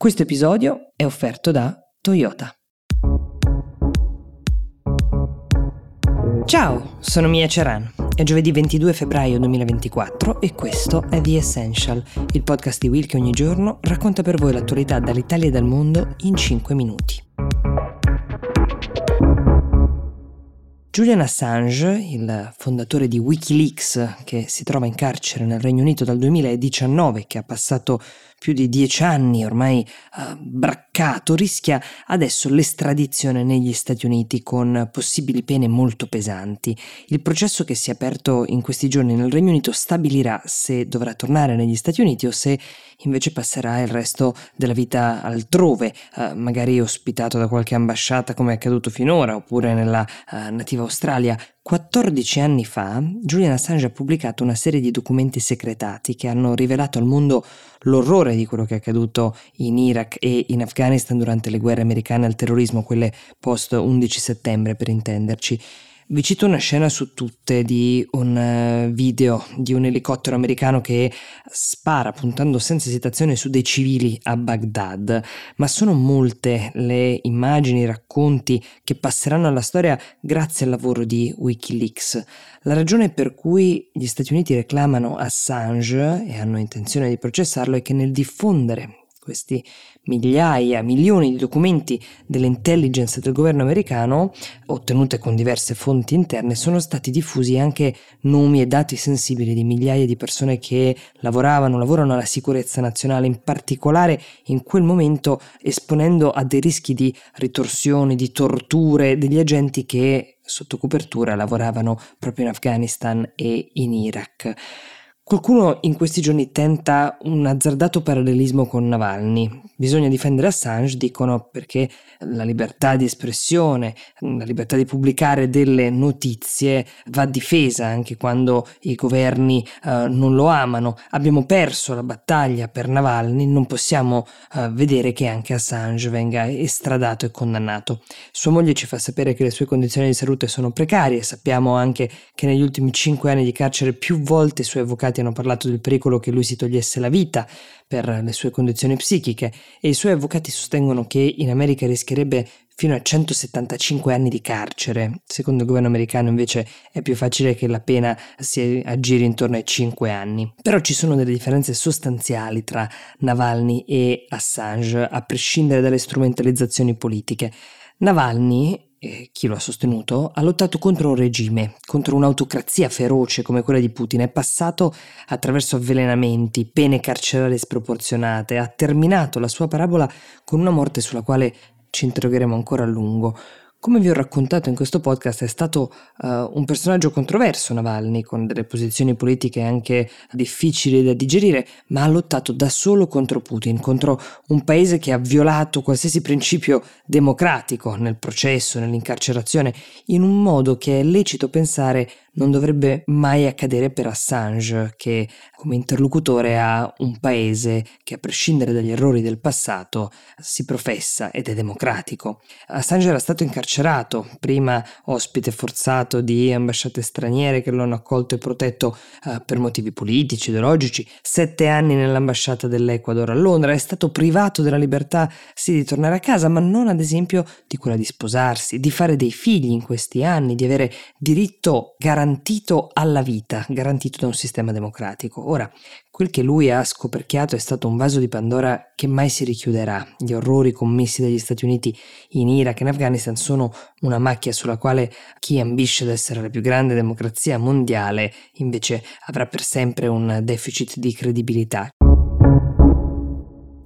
Questo episodio è offerto da Toyota. Ciao, sono Mia Ceran. È giovedì 22 febbraio 2024 e questo è The Essential, il podcast di Will che ogni giorno racconta per voi l'attualità dall'Italia e dal mondo in 5 minuti. Julian Assange, il fondatore di Wikileaks, che si trova in carcere nel Regno Unito dal 2019, che ha passato più di dieci anni ormai uh, braccato, rischia adesso l'estradizione negli Stati Uniti con possibili pene molto pesanti. Il processo che si è aperto in questi giorni nel Regno Unito stabilirà se dovrà tornare negli Stati Uniti o se invece passerà il resto della vita altrove, uh, magari ospitato da qualche ambasciata come è accaduto finora, oppure nella uh, nativa Australia. 14 anni fa Julian Assange ha pubblicato una serie di documenti segretati che hanno rivelato al mondo l'orrore di quello che è accaduto in Iraq e in Afghanistan durante le guerre americane al terrorismo, quelle post 11 settembre per intenderci. Vi cito una scena su tutte di un eh, video di un elicottero americano che spara puntando senza esitazione su dei civili a Baghdad, ma sono molte le immagini, i racconti che passeranno alla storia grazie al lavoro di Wikileaks. La ragione per cui gli Stati Uniti reclamano Assange e hanno intenzione di processarlo è che nel diffondere questi migliaia, milioni di documenti dell'intelligence del governo americano, ottenute con diverse fonti interne, sono stati diffusi anche nomi e dati sensibili di migliaia di persone che lavoravano, lavorano alla sicurezza nazionale, in particolare in quel momento esponendo a dei rischi di ritorsioni, di torture degli agenti che sotto copertura lavoravano proprio in Afghanistan e in Iraq. Qualcuno in questi giorni tenta un azzardato parallelismo con Navalny. Bisogna difendere Assange, dicono, perché la libertà di espressione, la libertà di pubblicare delle notizie va difesa anche quando i governi uh, non lo amano. Abbiamo perso la battaglia per Navalny, non possiamo uh, vedere che anche Assange venga estradato e condannato. Sua moglie ci fa sapere che le sue condizioni di salute sono precarie, sappiamo anche che negli ultimi cinque anni di carcere più volte i suoi avvocati hanno parlato del pericolo che lui si togliesse la vita per le sue condizioni psichiche e i suoi avvocati sostengono che in America rischierebbe fino a 175 anni di carcere. Secondo il governo americano invece è più facile che la pena si aggiri intorno ai 5 anni. Però ci sono delle differenze sostanziali tra Navalny e Assange, a prescindere dalle strumentalizzazioni politiche. Navalny eh, chi lo ha sostenuto, ha lottato contro un regime, contro un'autocrazia feroce come quella di Putin, è passato attraverso avvelenamenti, pene carcerarie sproporzionate, ha terminato la sua parabola con una morte sulla quale ci interrogheremo ancora a lungo. Come vi ho raccontato in questo podcast, è stato uh, un personaggio controverso Navalny, con delle posizioni politiche anche difficili da digerire, ma ha lottato da solo contro Putin, contro un paese che ha violato qualsiasi principio democratico nel processo, nell'incarcerazione, in un modo che è lecito pensare non dovrebbe mai accadere per Assange, che come interlocutore ha un paese che a prescindere dagli errori del passato si professa ed è democratico. Assange era stato incarcerato, prima ospite forzato di ambasciate straniere che lo hanno accolto e protetto uh, per motivi politici, ideologici, sette anni nell'ambasciata dell'Ecuador a Londra, è stato privato della libertà sì di tornare a casa, ma non ad esempio di quella di sposarsi, di fare dei figli in questi anni, di avere diritto garantito garantito alla vita, garantito da un sistema democratico. Ora, quel che lui ha scoperchiato è stato un vaso di Pandora che mai si richiuderà. Gli orrori commessi dagli Stati Uniti in Iraq e in Afghanistan sono una macchia sulla quale chi ambisce ad essere la più grande democrazia mondiale invece avrà per sempre un deficit di credibilità.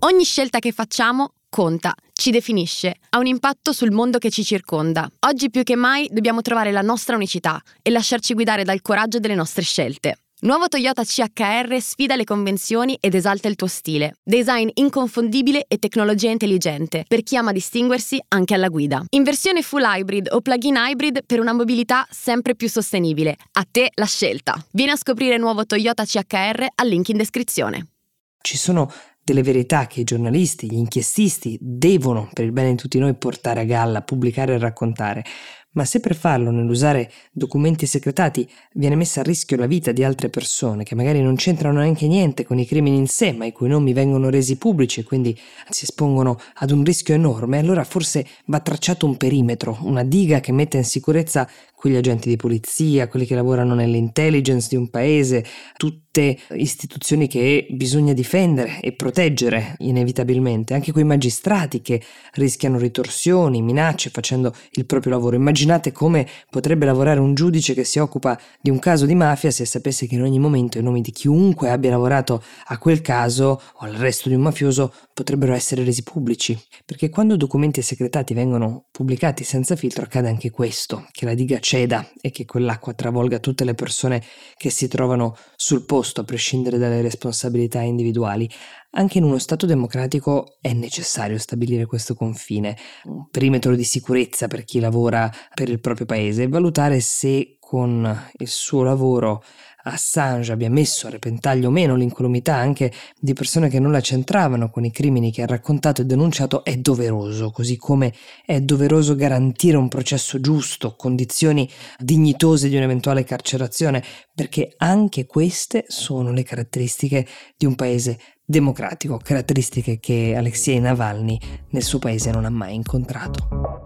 Ogni scelta che facciamo conta, ci definisce, ha un impatto sul mondo che ci circonda. Oggi più che mai dobbiamo trovare la nostra unicità e lasciarci guidare dal coraggio delle nostre scelte. Nuovo Toyota CHR sfida le convenzioni ed esalta il tuo stile. Design inconfondibile e tecnologia intelligente per chi ama distinguersi anche alla guida. In versione full hybrid o plug-in hybrid per una mobilità sempre più sostenibile. A te la scelta. Vieni a scoprire il nuovo Toyota CHR al link in descrizione. Ci sono delle verità che i giornalisti, gli inchiestisti devono, per il bene di tutti noi, portare a galla, pubblicare e raccontare, Ma se per farlo, nell'usare documenti segretati, viene messa a rischio la vita di altre persone che magari non c'entrano neanche niente con i crimini in sé, ma i cui nomi vengono resi pubblici e quindi si espongono ad un rischio enorme, allora forse va tracciato un perimetro, una diga che metta in sicurezza quegli agenti di polizia, quelli che lavorano nell'intelligence di un paese, tutte istituzioni che bisogna difendere e proteggere inevitabilmente, anche quei magistrati che rischiano ritorsioni, minacce facendo il proprio lavoro. Immaginate come potrebbe lavorare un giudice che si occupa di un caso di mafia se sapesse che in ogni momento i nomi di chiunque abbia lavorato a quel caso o al resto di un mafioso potrebbero essere resi pubblici. Perché quando documenti segretati vengono pubblicati senza filtro accade anche questo, che la diga ceda e che quell'acqua travolga tutte le persone che si trovano sul posto a prescindere dalle responsabilità individuali. Anche in uno Stato democratico è necessario stabilire questo confine, un perimetro di sicurezza per chi lavora per il proprio paese e valutare se con il suo lavoro Assange abbia messo a repentaglio o meno l'incolumità anche di persone che non la c'entravano con i crimini che ha raccontato e denunciato è doveroso, così come è doveroso garantire un processo giusto, condizioni dignitose di un'eventuale carcerazione, perché anche queste sono le caratteristiche di un paese democratico, caratteristiche che Alexei Navalny nel suo paese non ha mai incontrato.